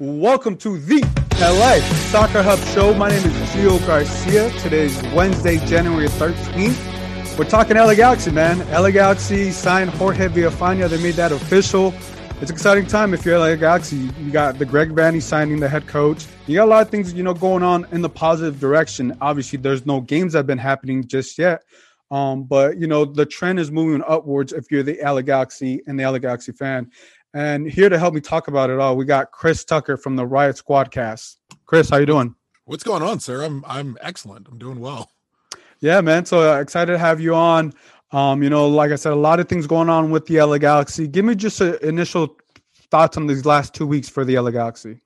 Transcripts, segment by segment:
Welcome to the LA Soccer Hub Show. My name is Gio Garcia. Today is Wednesday, January 13th. We're talking LA Galaxy, man. LA Galaxy signed Jorge Villafaña. They made that official. It's an exciting time if you're LA Galaxy. You got the Greg Vanney signing the head coach. You got a lot of things, you know, going on in the positive direction. Obviously, there's no games that have been happening just yet. Um, but you know, the trend is moving upwards if you're the LA Galaxy and the LA Galaxy fan. And here to help me talk about it all, we got Chris Tucker from the Riot Squadcast. Chris, how you doing? What's going on, sir? I'm I'm excellent. I'm doing well. Yeah, man. So uh, excited to have you on. Um, you know, like I said, a lot of things going on with the LA Galaxy. Give me just a, initial thoughts on these last two weeks for the LA Galaxy.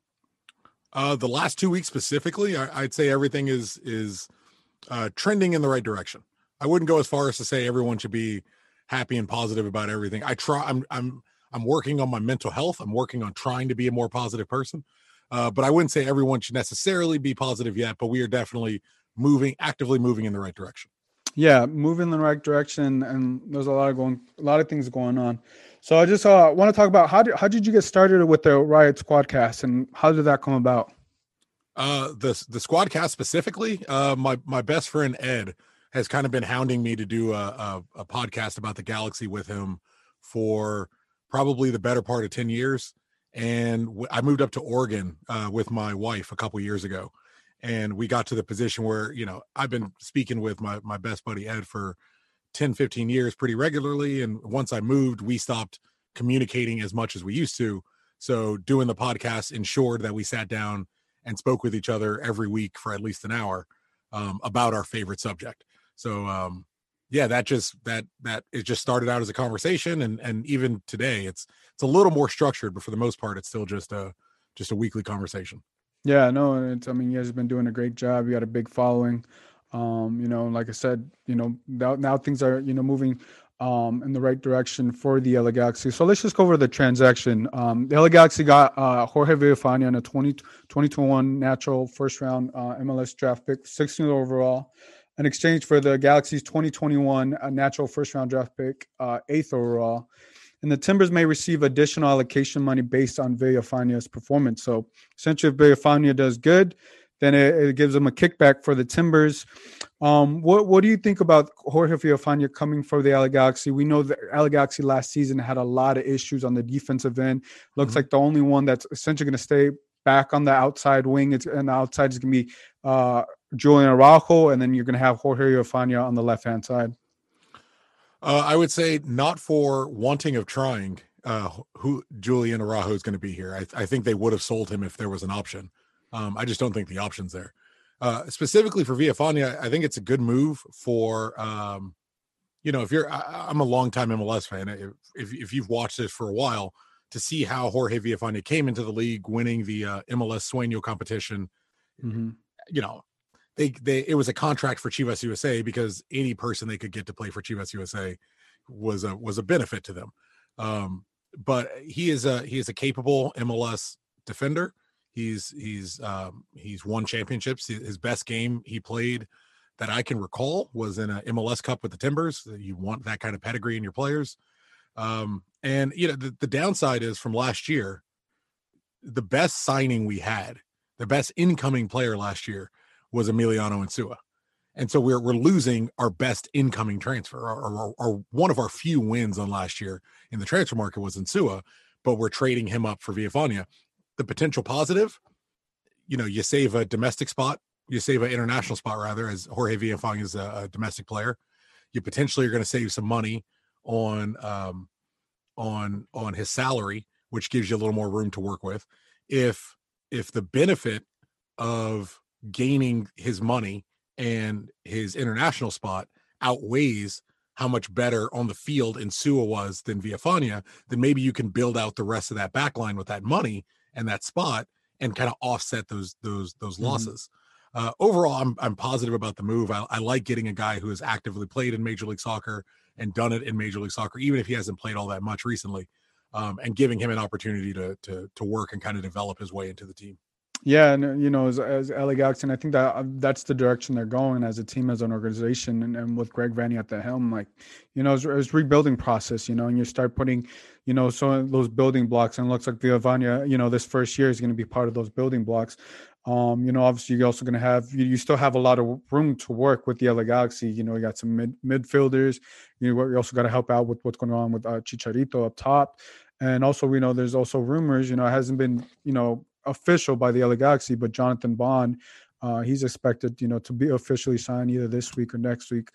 Uh, the last two weeks specifically, I, would say everything is is uh, trending in the right direction. I wouldn't go as far as to say everyone should be happy and positive about everything. I try. I'm I'm I'm working on my mental health. I'm working on trying to be a more positive person. Uh, but I wouldn't say everyone should necessarily be positive yet, but we are definitely moving, actively moving in the right direction. Yeah, moving in the right direction, and there's a lot of going, a lot of things going on. So I just uh, want to talk about how did how did you get started with the Riot Squadcast, and how did that come about? Uh, the the Squadcast specifically, uh, my my best friend Ed has kind of been hounding me to do a, a, a podcast about the Galaxy with him for probably the better part of 10 years. And w- I moved up to Oregon uh, with my wife a couple years ago. And we got to the position where, you know, I've been speaking with my, my best buddy Ed for 10, 15 years pretty regularly. And once I moved, we stopped communicating as much as we used to. So doing the podcast ensured that we sat down and spoke with each other every week for at least an hour um, about our favorite subject. So um, yeah, that just that that it just started out as a conversation, and and even today, it's it's a little more structured, but for the most part, it's still just a just a weekly conversation. Yeah, no, it's I mean, you guys have been doing a great job. You got a big following. Um, you know, like I said, you know, now, now things are you know moving um, in the right direction for the LA Galaxy. So let's just go over the transaction. Um, the LA Galaxy got uh, Jorge Villafaña in a 20, 2021 natural first round uh, MLS draft pick, 16th overall in exchange for the Galaxy's 2021 uh, natural first round draft pick, uh, eighth overall. And the Timbers may receive additional allocation money based on Villafaña's performance. So essentially, if Villafaña does good, then it, it, gives them a kickback for the Timbers. Um, what what do you think about Jorge Villafaña coming for the LA Galaxy? We know the LA Galaxy last season had a lot of issues on the defensive end. Looks mm-hmm. like the only one that's essentially going to stay back on the outside wing. It's, and the outside is going to be uh, Julian Araujo, and then you're going to have Jorge Villafaña on the left hand side. Uh, I would say not for wanting of trying. Uh, who Julian Araujo is going to be here? I, I, think they would have sold him if there was an option. Um, I just don't think the option's there. Uh, specifically for Villafaña, I think it's a good move for. Um, you know, if you're, I, am a longtime MLS fan. If, if, if you've watched this for a while, to see how Jorge Villafaña came into the league, winning the uh, MLS Sueño competition. Mm-hmm. You know, they they it was a contract for Chivas USA because any person they could get to play for Chivas USA was a was a benefit to them. Um, but he is a he is a capable MLS defender. He's he's um, he's won championships. His best game he played that I can recall was in a MLS Cup with the Timbers. You want that kind of pedigree in your players. Um, and you know the, the downside is from last year, the best signing we had, the best incoming player last year was Emiliano Insua. And so we're we're losing our best incoming transfer, or, one of our few wins on last year in the transfer market was Insua, but we're trading him up for Villafaña. The potential positive, you know, you save a domestic spot, you save an international spot rather, as Jorge Villafaña is a, a domestic player. You potentially are going to save some money on um, on on his salary, which gives you a little more room to work with. If if the benefit of gaining his money and his international spot outweighs how much better on the field Insua was than Villafaña, then maybe you can build out the rest of that back line with that money and that spot and kind of offset those those those mm-hmm. losses. Uh, overall, I'm I'm positive about the move. I, I like getting a guy who has actively played in Major League Soccer and done it in Major League Soccer, even if he hasn't played all that much recently, um, and giving him an opportunity to to to work and kind of develop his way into the team. Yeah, and you know, as, as LA Galaxy, and I think that um, that's the direction they're going as a team, as an organization, and, and with Greg Vanney at the helm. Like, you know, it's, it's rebuilding process. You know, and you start putting, you know, so those building blocks, and looks like Villafaña, you know, this first year is going to be part of those building blocks. Um, you know, obviously you're also going to have you, you, still have a lot of room to work with the LA Galaxy. You know, you got some mid, midfielders. You know, you also got to help out with what's going on with uh, Chicharito up top, and also we know there's also rumors. You know, it hasn't been you know official by the LA Galaxy, but Jonathan Bond, uh, he's expected, you know, to be officially signed either this week or next week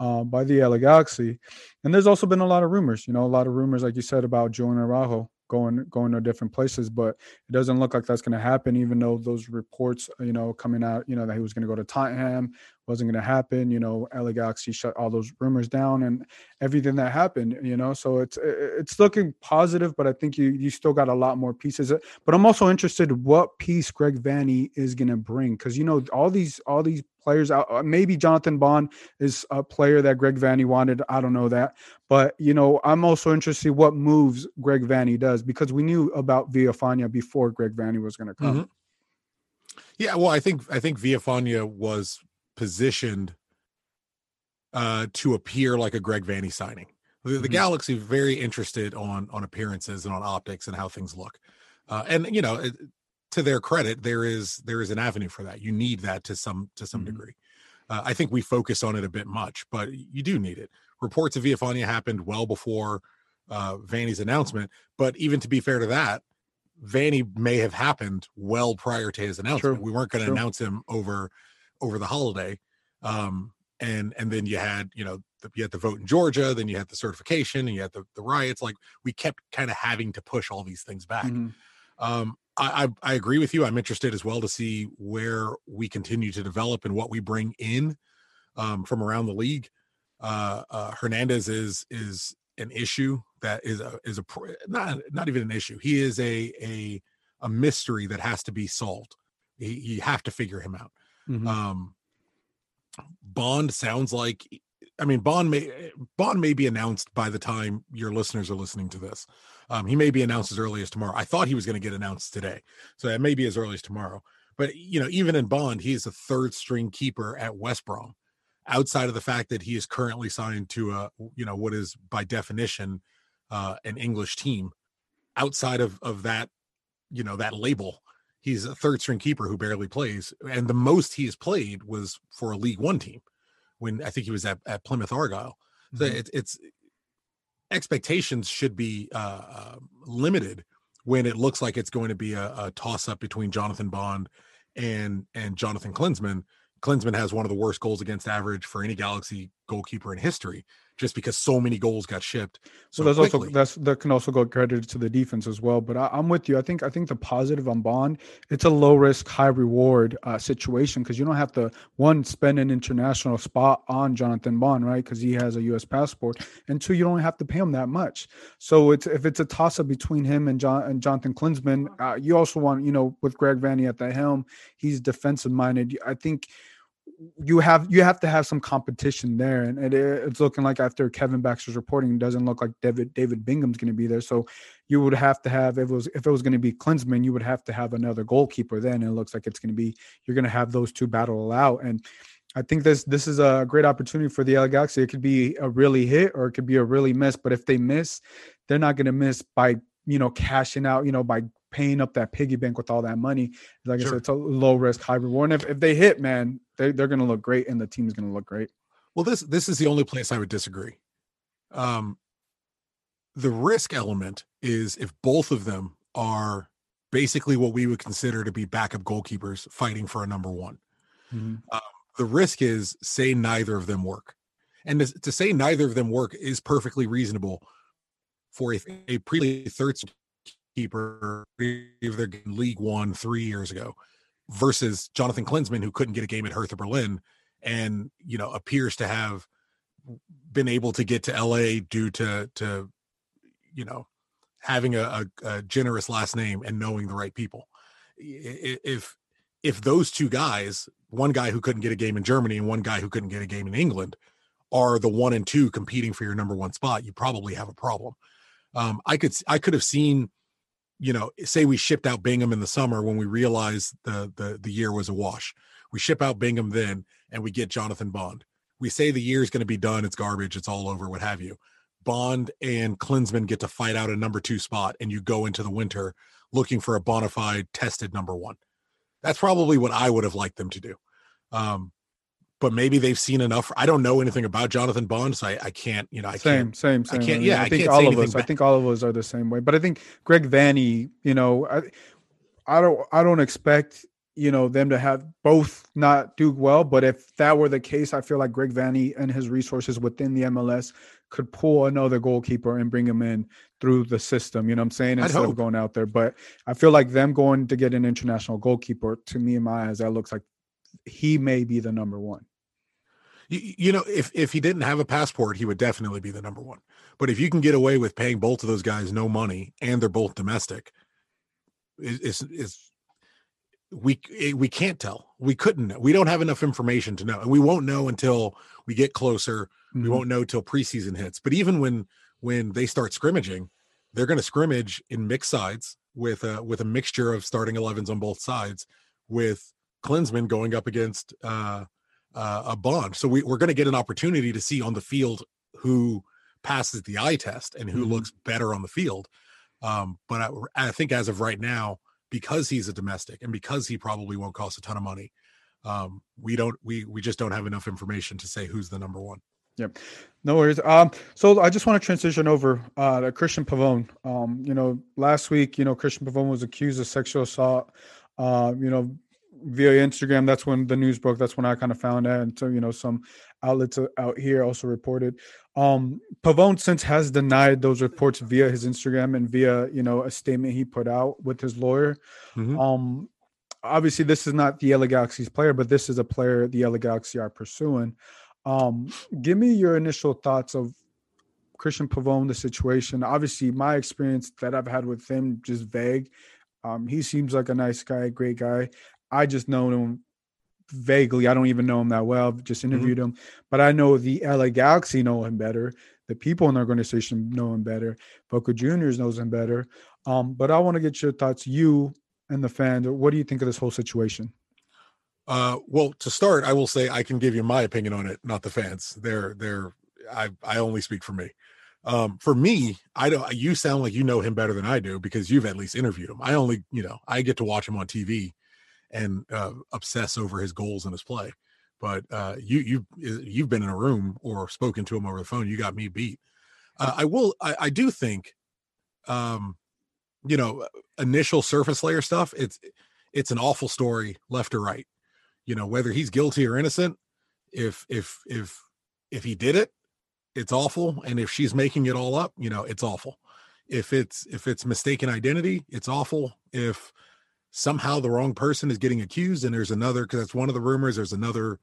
uh, by the LA Galaxy. And there's also been a lot of rumors, you know, a lot of rumors, like you said, about Julian Araujo going going to different places, but it doesn't look like that's going to happen. Even though those reports, you know, coming out, you know, that he was going to go to Tottenham wasn't going to happen. You know, LA Galaxy shut all those rumors down and everything that happened. You know, so it's it's looking positive, but I think you you still got a lot more pieces. But I'm also interested what piece Greg Vanney is going to bring because you know all these all these players out. Uh, maybe Jonathan Bond is a player that Greg Vanney wanted. I don't know that, but you know, I'm also interested what moves Greg Vanney does because we knew about Villafaña before Greg Vanney was going to come. Mm-hmm. Yeah, well, I think I think Villafaña was positioned uh, to appear like a Greg Vanney signing. The, the mm-hmm. Galaxy very interested on on appearances and on optics and how things look, uh, and you know. It, to their credit, there is there is an avenue for that. You need that to some to some mm-hmm. degree. Uh, I think we focus on it a bit much, but you do need it. Reports of Villafaña happened well before uh, Vanney's announcement, but even to be fair to that, Vanney may have happened well prior to his announcement. True. We weren't going to announce him over over the holiday, um, and and then you had you know the, you had the vote in Georgia, then you had the certification, and you had the, the riots. Like we kept kind of having to push all these things back. Mm-hmm. Um, I, I, I agree with you. I'm interested as well to see where we continue to develop and what we bring in um, from around the league. Uh, uh, Hernandez is is an issue that is a is a not not even an issue. He is a a a mystery that has to be solved. He, you have to figure him out. Mm-hmm. Um, Bond sounds like I mean, Bond may Bond may be announced by the time your listeners are listening to this. Um, he may be announced as early as tomorrow. I thought he was going to get announced today, so it may be as early as tomorrow. But you know, even in Bond, he is a third string keeper at West Brom. Outside of the fact that he is currently signed to a you know what is by definition uh, an English team, outside of of that you know that label, he's a third string keeper who barely plays, and the most he has played was for a League One team when I think he was at, at Plymouth Argyle. So mm-hmm. it, it's expectations should be uh, uh, limited when it looks like it's going to be a, a toss up between Jonathan Bond and and Jonathan Klinsmann. Klinsmann has one of the worst goals against average for any Galaxy goalkeeper in history just because so many goals got shipped. So, there's quickly. also that's that can also go credit to the defense as well. But I, am with you. I think I think the positive on Bond, it's a low risk, high reward uh, situation because you don't have to one spend an international spot on Jonathan Bond, right? Because he has a U.S. passport, and two, you don't have to pay him that much. So it's if it's a toss up between him and John and Jonathan Klinsmann, uh, you also want you know with Greg Vanney at the helm, he's defensive minded. I think you have you have to have some competition there, and it, it's looking like after Kevin Baxter's reporting, doesn't look like David David Bingham's going to be there. So you would have to have if it was if it was going to be Klinsmann, you would have to have another goalkeeper. Then it looks like it's going to be you're going to have those two battle out, and I think this this is a great opportunity for the LA Galaxy. It could be a really hit or it could be a really miss. But if they miss, they're not going to miss by you know cashing out, you know, by paying up that piggy bank with all that money. Like sure. I said, it's a low risk, high reward. And if, if they hit, man, they, they're going to look great and the team's going to look great. Well, this this is the only place I would disagree. Um, the risk element is if both of them are basically what we would consider to be backup goalkeepers fighting for a number one. Mm-hmm. Um, the risk is say neither of them work, and to, to, say neither of them work is perfectly reasonable for a, a pre third keeper if they're League One three years ago. versus Jonathan Klinsmann, who couldn't get a game at Hertha Berlin and, you know, appears to have been able to get to LA due to, to, you know, having a, a, a generous last name and knowing the right people. If, if those two guys, one guy who couldn't get a game in Germany and one guy who couldn't get a game in England, are the one and two competing for your number one spot, you probably have a problem. Um, I could I could have seen, you know, say we shipped out Bingham in the summer when we realized the the the year was a wash. We ship out Bingham then, and we get Jonathan Bond. We say the year is going to be done, it's garbage, it's all over, what have you. Bond and Klinsmann get to fight out a number two spot, and you go into the winter looking for a bona fide tested number one. That's probably what I would have liked them to do. Um, but maybe they've seen enough. I don't know anything about Jonathan Bond, so I, I can't, you know, I same, can't, same, same. I can't, yeah, I, I think can't all of us, anything I think all of us are the same way. But I think Greg Vanney, you know, I, I don't, I don't expect, you know, them to have both not do well. But if that were the case, I feel like Greg Vanney and his resources within the MLS could pull another goalkeeper and bring him in through the system. You know what I'm saying? Instead of going out there. But I feel like them going to get an international goalkeeper, to me in my eyes, that looks like he may be the number one. You, you know, if if he didn't have a passport, he would definitely be the number one. But if you can get away with paying both of those guys no money and they're both domestic, is is, is we eh, we can't tell. We couldn't know. We don't have enough information to know, and we won't know until we get closer. We Mhm. won't know till preseason hits. But even when when they start scrimmaging, they're going to scrimmage in mixed sides with a with a mixture of starting 11s on both sides, with Klinsmann going up against uh, uh, a Bond. So we, we're going to get an opportunity to see on the field who passes the eye test and who Mhm. looks better on the field. Um, but I, I think as of right now, because he's a domestic and because he probably won't cost a ton of money, um, we don't we we just don't have enough information to say who's the number one. Yeah, no worries. Um, so I just want to transition over uh, to Cristian Pavon. Um, you know, last week, you know, Cristian Pavon was accused of sexual assault. Uh, you know, via Instagram. That's when the news broke. That's when I kind of found out, and so you know, some outlets uh, out here also reported. Um, Pavon since has denied those reports via his Instagram and via you know a statement he put out with his lawyer. Mhm. Um, obviously, this is not the LA Galaxy's player, but this is a player the LA Galaxy are pursuing. Um, give me your initial thoughts of Cristian Pavon, the situation. Obviously, my experience that I've had with him just vague. Um, he seems like a nice guy, great guy. I just know him vaguely. I don't even know him that well. I've just interviewed him, but I know the LA Galaxy know him better. The people in the organization know him better. Boca Juniors knows him better. Um, but I want to get your thoughts, you and the fans. What do you think of this whole situation? Uh, well, to start, I will say I can give you my opinion on it, not the fans. They're they're I I only speak for me. Um, for me, I don't. You sound like you know him better than I do because you've at least interviewed him. I only, you know, I get to watch him on TV and uh, obsess over his goals and his play. But uh, you you you've been in a room or spoken to him over the phone. You got me beat. Uh, I will. I, I do think, um, you know, initial surface layer stuff. It's it's an awful story, left or right. You know, whether he's guilty or innocent. If if if if he did it, it's awful. And if she's making it all up, you know, it's awful. If it's if it's mistaken identity, it's awful. If somehow the wrong person is getting accused and there's another because that's one of the rumors there's another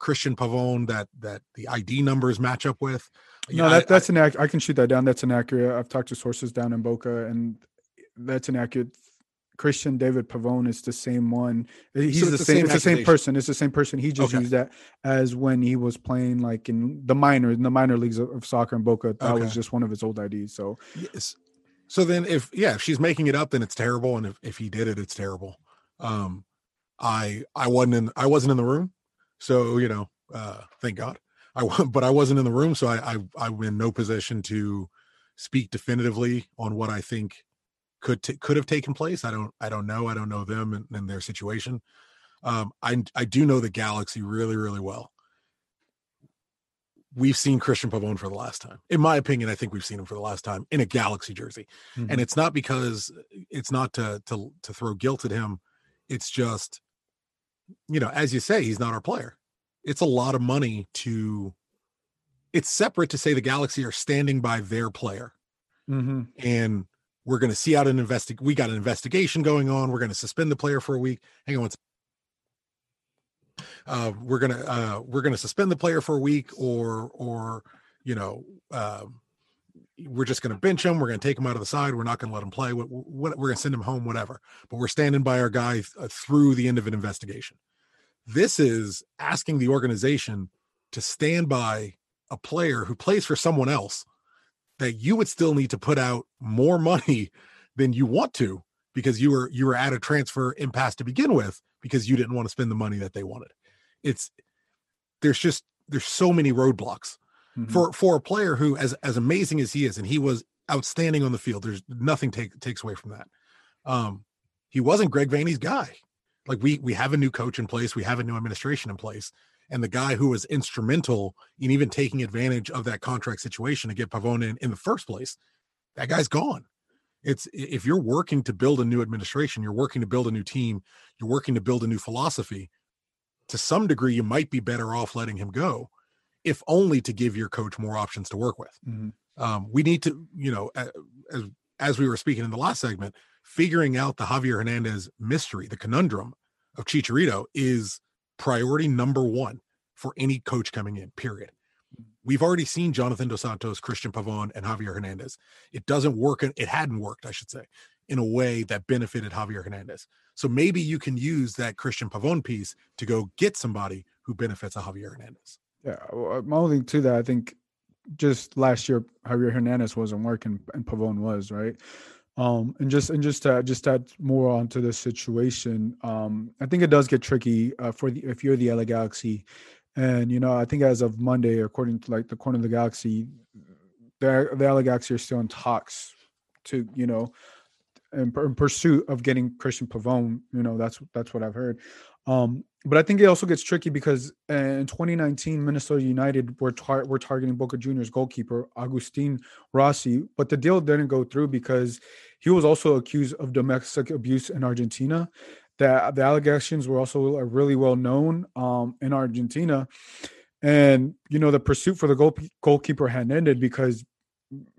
cristian pavon that that the id numbers match up with No, that, I- that's an ac- I can shoot that down. That's an accurate. I've talked to sources down in Boca, and that's an accurate. Cristian David Pavon is the same one. He's it's the, same. same It's the same person. It's the same person. He just Okay. used that as when he was playing like in the minor, in the minor leagues of, of soccer in Boca. That was just one of his old IDs. So Yes. So then if yeah, if she's making it up, then it's terrible. And if, if he did it, it's terrible. Um I I wasn't in I wasn't in the room. So, you know, uh thank God. I but I wasn't in the room, so I I I'm in no position to speak definitively on what I think could t- could have taken place. I don't I don't know. I don't know them and, and their situation. Um I I do know the Galaxy really, really well. We've seen Cristian Pavon for the last time. In my opinion, I think we've seen him for the last time in a Galaxy jersey. And it's not because it's not to to to throw guilt at him. It's just you know as you say he's not our player. It's a lot of money to it's separate to say the galaxy are standing by their player. Mhm. and we're going to see out an investig we got an investigation going on. We're going to suspend the player for a week. Hang on one sec. Uh, we're gonna uh, we're gonna suspend the player for a week, or or you know, uh, we're just gonna bench him. We're gonna take him out of the side. We're not gonna let him play. We're, we're gonna send him home, whatever. But we're standing by our guy uh, through the end of an investigation. This is asking the organization to stand by a player who plays for someone else that you would still need to put out more money than you want to because you were you were at a transfer impasse to begin with because you didn't want to spend the money that they wanted. It's there's just there's so many roadblocks mm-hmm. for for a player who as as amazing as he is and he was outstanding on the field. There's nothing take, takes away from that. Um, he wasn't Greg Vanney's guy. Like we we have a new coach in place, we have a new administration in place, and the guy who was instrumental in even taking advantage of that contract situation to get Pavon in, in the first place, that guy's gone. It's if you're working to build a new administration, you're working to build a new team, you're working to build a new philosophy. To some degree, you might be better off letting him go, if only to give your coach more options to work with. Mm-hmm. Um, we need to, you know, as as we were speaking in the last segment, figuring out the Javier Hernandez mystery, the conundrum of Chicharito is priority number one for any coach coming in, period. We've already seen Jonathan Dos Santos, Cristian Pavon, and Javier Hernandez. It doesn't work. It hadn't worked, I should say, in a way that benefited Javier Hernandez. So maybe you can use that Cristian Pavon piece to go get somebody who benefits a Javier Hernandez. Yeah. Uh, my only thing to that, I think just last year, Javier Hernandez wasn't working and Pavon was, right? Um, and just and just to just add more onto the situation, um, I think it does get tricky uh, for the if you're the LA Galaxy, and you know I think as of Monday, according to like the corner of the Galaxy, the the LA Galaxy are still in talks to you know in, in pursuit of getting Cristian Pavon. You know that's that's what I've heard. Um, but I think it also gets tricky because uh, in 2019, Minnesota United were tar- were targeting Boca Juniors goalkeeper Agustin Rossi, but the deal didn't go through because he was also accused of domestic abuse in Argentina. That the allegations were also really well known um, in Argentina, and you know the pursuit for the goal- goalkeeper had ended because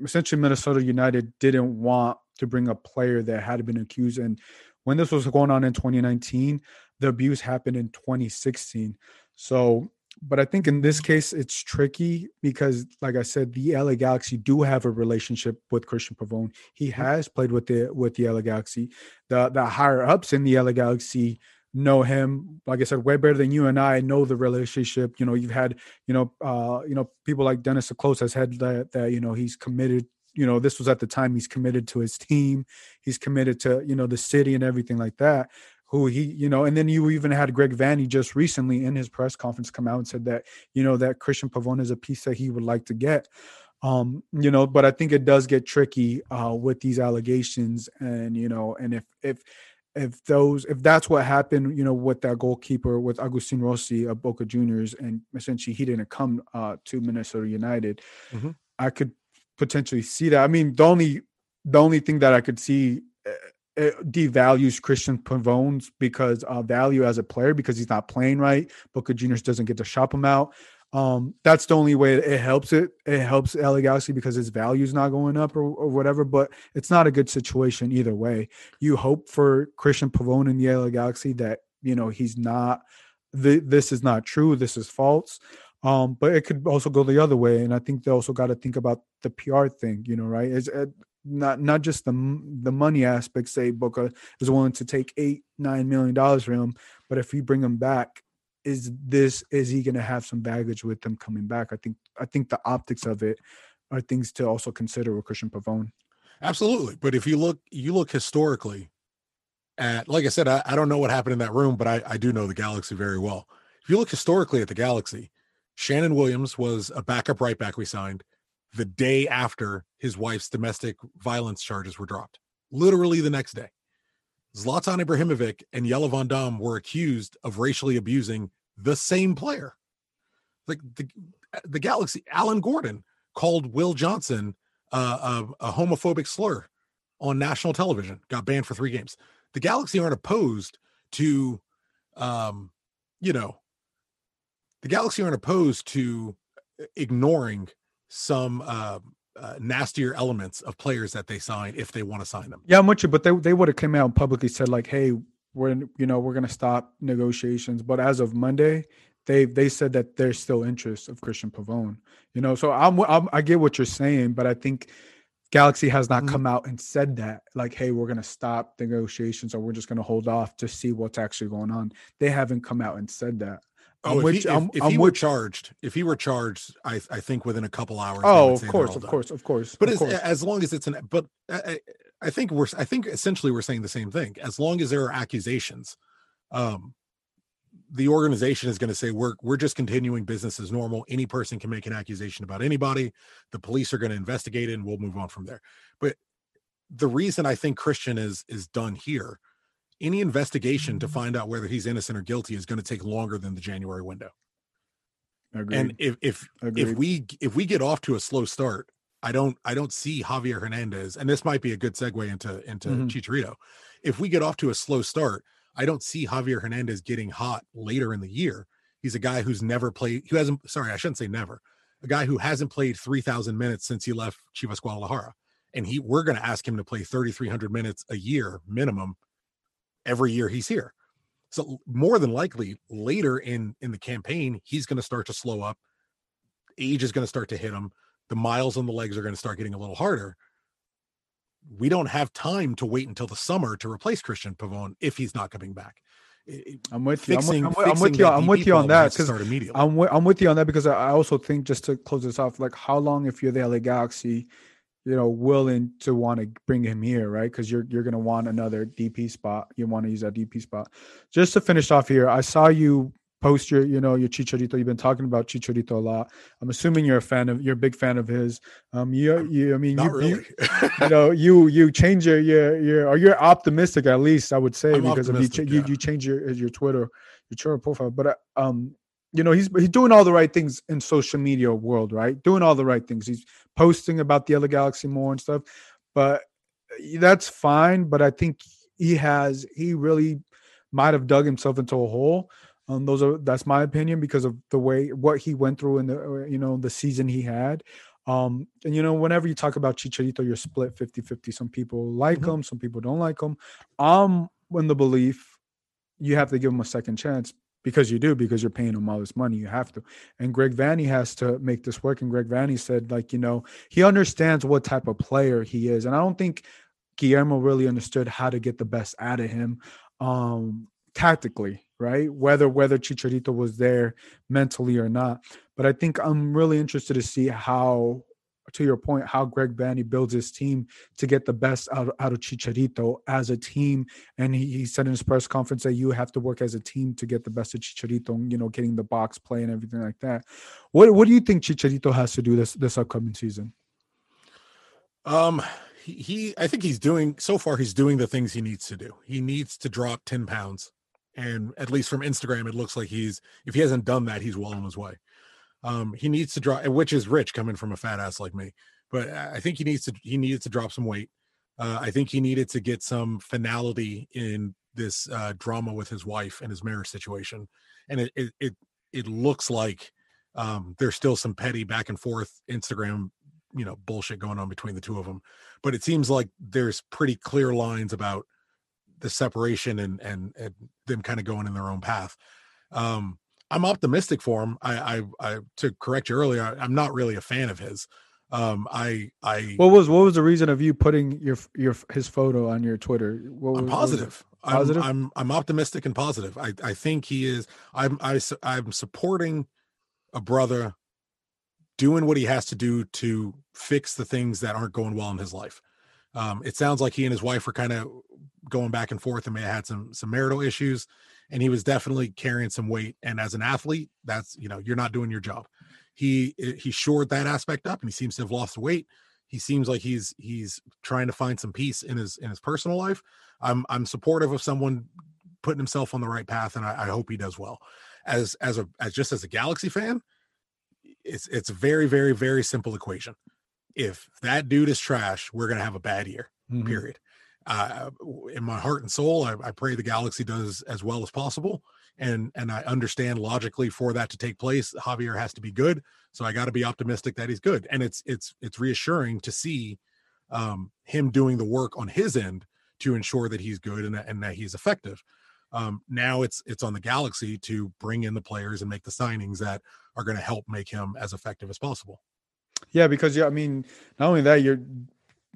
essentially Minnesota United didn't want to bring a player that had been accused and when this was going on in 2019 the abuse happened in 2016. So, but I think in this case it's tricky because, like I said, the LA Galaxy do have a relationship with Cristian Pavon. He mm-hmm. has played with the with the LA Galaxy. The the higher ups in the LA Galaxy know him like i said way better than you and i know the relationship you know you've had you know uh you know people like dennis close has had that that you know he's committed you know this was at the time he's committed to his team he's committed to you know the city and everything like that who he, you know, and then you even had Greg Vanney just recently in his press conference come out and said that, you know, that cristian pavon is a piece that he would like to get. Um, you know, but I think it does get tricky uh, with these allegations, and you know, and if if if those if that's what happened, you know, with that goalkeeper with Agustin Rossi of Boca Juniors, and essentially he didn't come uh, to Minnesota United, mm-hmm. I could potentially see that. I mean, the only the only thing that I could see eh, it devalues Cristian Pavon's because uh, value as a player because he's not playing right. Boca Juniors doesn't get to shop him out. Um, that's the only way it helps it. It helps LA Galaxy because his value is not going up or, or, whatever. But it's not a good situation either way. You hope for Cristian Pavon in the LA Galaxy that you know he's not. The, this is not true. This is false. Um, but it could also go the other way, and I think they also got to think about the PR thing. You know, right? Is not not just the the money aspect. Say Boca is willing to take eight nine million dollars for him, but if we bring him back, is this is he going to have some baggage with him coming back? I think I think the optics of it are things to also consider with Cristian Pavon. Absolutely, but if you look you look historically at like I said, I, I don't know what happened in that room, but I, I do know the Galaxy very well. If you look historically at the Galaxy, Shannon Williams was a backup right back we signed the day after his wife's domestic violence charges were dropped. Literally the next day. Zlatan Ibrahimovic and Jelle Van Damme were accused of racially abusing the same player. Like the, the Galaxy, Alan Gordon called Will Johnson uh, a, a homophobic slur on national television, got banned for three games. The Galaxy aren't opposed to, um, you know, the Galaxy aren't opposed to ignoring some uh, uh, nastier elements of players that they sign if they want to sign them. Yeah, i'm much, but they they would have come out and publicly said like, "Hey, we're you know we're going to stop negotiations. But as of Monday, they they said that there's still interest of Cristian Pavon. You know, so I'm, I'm I get what you're saying, but I think Galaxy has not mm-hmm. come out and said that, like, hey, we're going to stop negotiations or we're just going to hold off to see what's actually going on. They haven't come out and said that. Oh, if, he, if, if he were charged, if he were charged, I I think within a couple hours. Oh, of course, of course, of course. But of course. as long as it's an, but I, I think we're, I think essentially we're saying the same thing. As long as there are accusations, um, the organization is going to say we're we're just continuing business as normal. Any person can make an accusation about anybody. The police are going to investigate it, and we'll move on from there. But the reason I think Christian is is done here any investigation to find out whether he's innocent or guilty is going to take longer than the January window. Agreed. And if if Agreed. if we if we get off to a slow start, I don't I don't see Javier Hernandez, and this might be a good segue into into mm-hmm. Chicharito. If we get off to a slow start, I don't see Javier Hernandez getting hot later in the year. He's a guy who's never played, who hasn't. Sorry, I shouldn't say never. A guy who hasn't played three thousand minutes since he left Chivas Guadalajara, and he we're going to ask him to play thirty three hundred minutes a year minimum every year he's here. So more than likely later in in the campaign, he's going to start to slow up. Age is going to start to hit him. The miles on the legs are going to start getting a little harder. We don't have time to wait until the summer to replace Cristian Pavon if he's not coming back. I'm with you. Fixing, I'm, with, I'm with you. I'm with you on that because I'm with, I'm with you on that because I also think just to close this off, like how long if you're the LA Galaxy, you know, willing to want to bring him here, right? Because you're you're gonna want another DP spot. You want to use that DP spot. Just to finish off here, I saw you post your, you know, your Chicharito. You've been talking about Chicharito a lot. I'm assuming you're a fan of, you're a big fan of his. Um, you, you, I mean, Not you, really. you, you, know, you, you change your, your, your, or you're optimistic at least, I would say, I'm because of you, yeah. you, you change your, your Twitter, your Twitter profile. But uh, um, you know he's he's doing all the right things in social media world right? Doing all the right things. He's posting about the other galaxy more and stuff but eh, that's fine but i think he has he really might have dug himself into a hole. Um those are that's my opinion because of the way what he went through in the uh, you know the season he had. Um and you know whenever you talk about chicharito you're split 50 50 some people like mm-hmm. him some people don't like him. I'm in the belief you have to give him a second chance because you do because you're paying him all this money you have to. And greg vanney has to make this work and greg vanney said like you know he understands what type of player he is and i don't think guillermo really understood how to get the best out of him um tactically right? Whether whether chicharito was there mentally or not. But i think i'm really interested to see how to your point, how Greg Vanney builds his team to get the best out, out of Chicharito as a team. And he, he said in his press conference that you have to work as a team to get the best of Chicharito, you know, getting the box play and everything like that. What what do you think Chicharito has to do this this upcoming season? Um he, he I think he's doing so far he's doing the things he needs to do. He needs to drop 10 pounds. And at least from Instagram, it looks like he's if he hasn't done that, he's well on his way. Um, he needs to drop, which is rich coming from a fat ass like me. But I think he needs to he needed to drop some weight. Uh, I think he needed to get some finality in this uh, drama with his wife and his marriage situation. And it it it, it looks like um, there's still some petty back and forth Instagram, you know, bullshit going on between the two of them. But it seems like there's pretty clear lines about the separation and and, and them kind of going in their own path. Um, I'm optimistic for him. I, I, I to correct you earlier, I'm not really a fan of his. Um, I, I. What was what was the reason of you putting your your his photo on your Twitter? What, I'm positive. positive. I'm, I'm I'm optimistic and positive. I I think he is. I'm I I'm supporting a brother doing what he has to do to fix the things that aren't going well in his life. Um, it sounds like he and his wife were kind of going back and forth and may have had some some marital issues and he was definitely carrying some weight. And as an athlete, that's you know you're not doing your job. He eh, he shored that aspect up, and he seems to have lost weight. He seems like he's he's trying to find some peace in his in his personal life. I'm I'm supportive of someone putting himself on the right path, and I, I hope he does well. As as a as just as a Galaxy fan, it's it's a very very very simple equation. If that dude is trash, we're gonna have a bad year. Mm-hmm. Period uh, in my heart and soul, I, I, pray the galaxy does as well as possible. And and I understand logically for that to take place, Javier has to be good. So I got to be optimistic that he's good. And it's it's it's reassuring to see um, him doing the work on his end to ensure that he's good and, and that he's effective. Um, now it's it's on the Galaxy to bring in the players and make the signings that are going to help make him as effective as possible. Yeah, because yeah, I mean, not only that, you're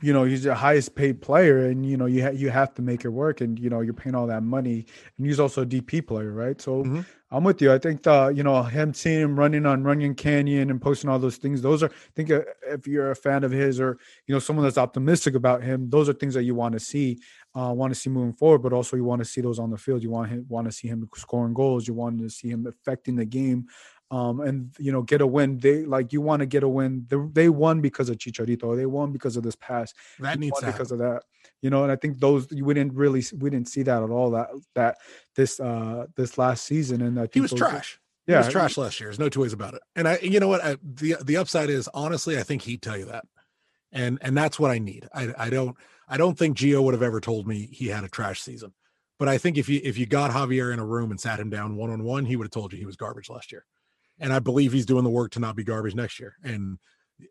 you know he's the highest paid player and you know you ha- you have to make it work and you know you're paying all that money. And he's also a DP player right? So mm-hmm. I'm with you. I think the you know him seeing him running on Runyon Canyon and posting all those things those are I think uh, if you're a fan of his or you know someone that's optimistic about him those are things that you want to see uh, want to see moving forward but also you want to see those on the field. You want him want to see him scoring goals. You want to see him affecting the game um, and you know get a win. They like you want to get a win. They, they won because of Chicharito. They won because of this pass. That needs to because of that. You know, and I think those we didn't really we didn't see that at all. That that this uh this last season and I think he was trash. Yeah, he was trash last year. There's no two ways about it. And I, you know what, I, the the upside is honestly, I think he'd tell you that, and and that's what I need. I I don't I don't think Gio would have ever told me he had a trash season, but I think if you if you got Javier in a room and sat him down one on one, he would have told you he was garbage last year and I believe he's doing the work to not be garbage next year. And uh,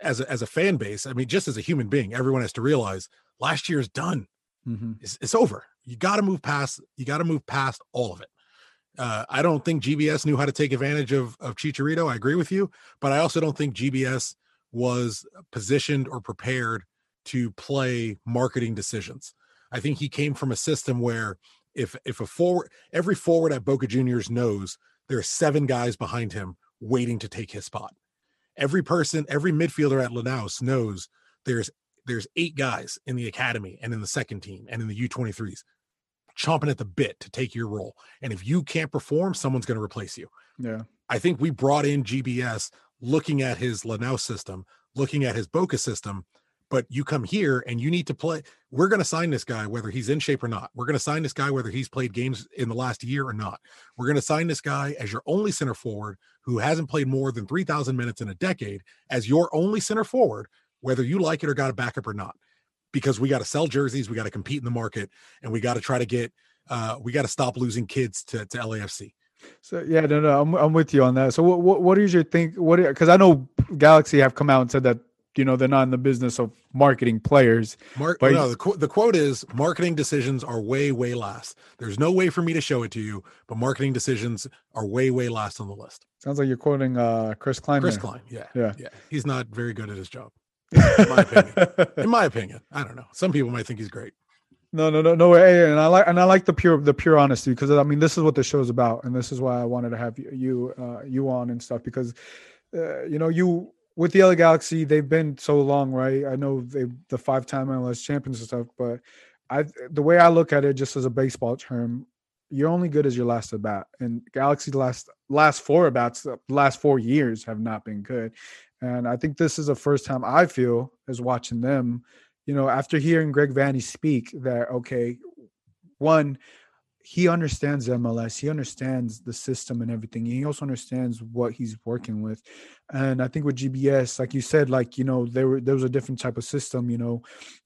as a, as a fan base, I mean, just as a human being, everyone has to realize last year is done. Mm-hmm. It's, it's, over. You got to move past. You got to move past all of it. Uh, I don't think GBS knew how to take advantage of of Chicharito. I agree with you, but I also don't think GBS was positioned or prepared to play marketing decisions. I think he came from a system where if if a forward every forward at Boca Juniors knows there are seven guys behind him waiting to take his spot. Every person, every midfielder at Lanús knows there's there's eight guys in the academy and in the second team and in the U23s chomping at the bit to take your role. And if you can't perform, someone's going to replace you. Yeah. I think we brought in GBS looking at his Lanús system, looking at his Boca system, but you come here and you need to play. We're going to sign this guy whether he's in shape or not. We're going to sign this guy whether he's played games in the last year or not. We're going to sign this guy as your only center forward who hasn't played more than 3,000 minutes in a decade as your only center forward, whether you like it or got a backup or not. Because we got to sell jerseys, we got to compete in the market, and we got to try to get, uh, we got to stop losing kids to, to LAFC. So yeah, no, no, I'm I'm with you on that. So what what, what is your think? What because I know Galaxy have come out and said that you know they're not in the business of marketing players. Mark, but no, the, qu- the quote is marketing decisions are way way last. There's no way for me to show it to you, but marketing decisions are way way last on the list. Sounds like you're quoting uh, Chris Klein. Chris there. Klein, yeah, yeah, yeah. He's not very good at his job, in my opinion. in my opinion, I don't know. Some people might think he's great. No, no, no, no way. And I like and I like the pure the pure honesty because I mean this is what the show's about, and this is why I wanted to have you you, uh, you on and stuff because uh, you know you with the LA Galaxy, they've been so long, right? I know they the five time MLS champions and stuff, but I the way I look at it, just as a baseball term, you're only good as your last at bat. And Galaxy's last last four at bats, the last four years have not been good. And I think this is the first time I feel as watching them, you know, after hearing Greg Vanney speak, that okay, one, he understands MLS. He understands the system and everything. He also understands what he's working with. And I think with GBS, like you said, like you know, there were there was a different type of system. You know,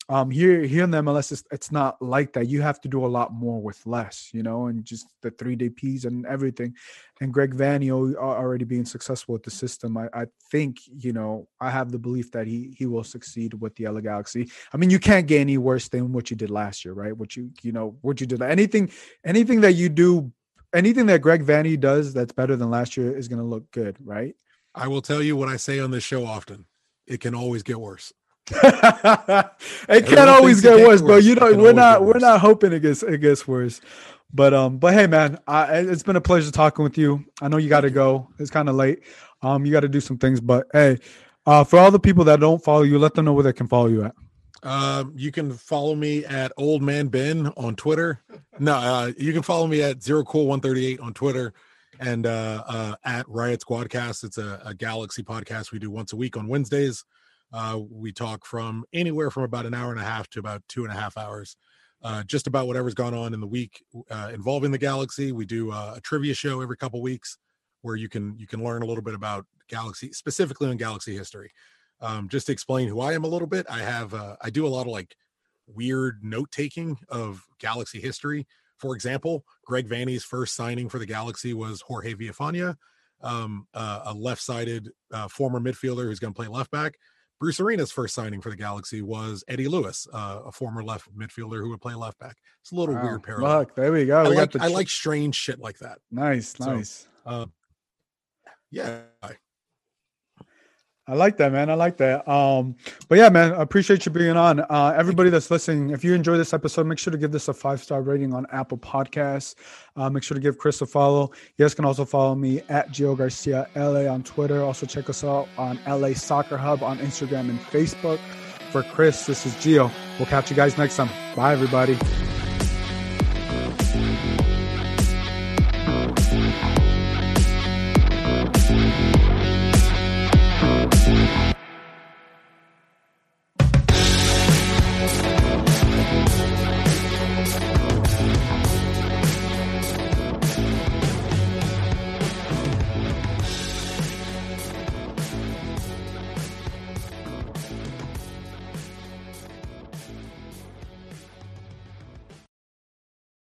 um, here here in the MLS, it's, it's not like that. You have to do a lot more with less. You know, and just the three DPs and everything. And Greg Vanney already being successful with the system, I, I think you know I have the belief that he he will succeed with the LA Galaxy. I mean, you can't get any worse than what you did last year, right? What you you know what you did anything anything that you do anything that Greg Vanney does that's better than last year is going to look good, right? I will tell you what I say on this show often. It can always get worse. it can always get worse, but you know we're not we're not hoping it gets it gets worse. But um, but hey man, I, it's been a pleasure talking with you. I know you got to go. It's kind of late. Um, you got to do some things, but hey, uh, for all the people that don't follow you, let them know where they can follow you at. Um, you can follow me at Old Man Ben on Twitter. No, uh, you can follow me at Zero Cool One Thirty Eight on Twitter and uh, uh, at Riot Squadcast. It's a, a, Galaxy podcast we do once a week on Wednesdays. Uh, we talk from anywhere from about an hour and a half to about two and a half hours, uh, just about whatever's gone on in the week uh, involving the Galaxy. We do uh, a trivia show every couple weeks where you can you can learn a little bit about Galaxy, specifically on Galaxy history. Um, just to explain who I am a little bit, I have I do a lot of like weird note taking of Galaxy history for example, Greg Vanney's first signing for the Galaxy was Jorge Villafaña, um, uh, a left-sided uh, former midfielder who's going to play left back. Bruce Arena's first signing for the Galaxy was Eddie Lewis, uh, a former left midfielder who would play left back. It's a little wow. weird parallel. Look, there we go. I, we like, I like strange shit like that. Nice, so, nice. Uh, yeah. I like that, man. I like that. Um, but yeah, man, I appreciate you being on. Uh, everybody that's listening, if you enjoy this episode, make sure to give this a five star rating on Apple Podcasts. Uh, make sure to give Chris a follow. You guys can also follow me at Gio Garcia LA on Twitter. Also check us out on LA Soccer Hub on Instagram and Facebook. For Chris, this is Gio. We'll catch you guys next time. Bye, everybody.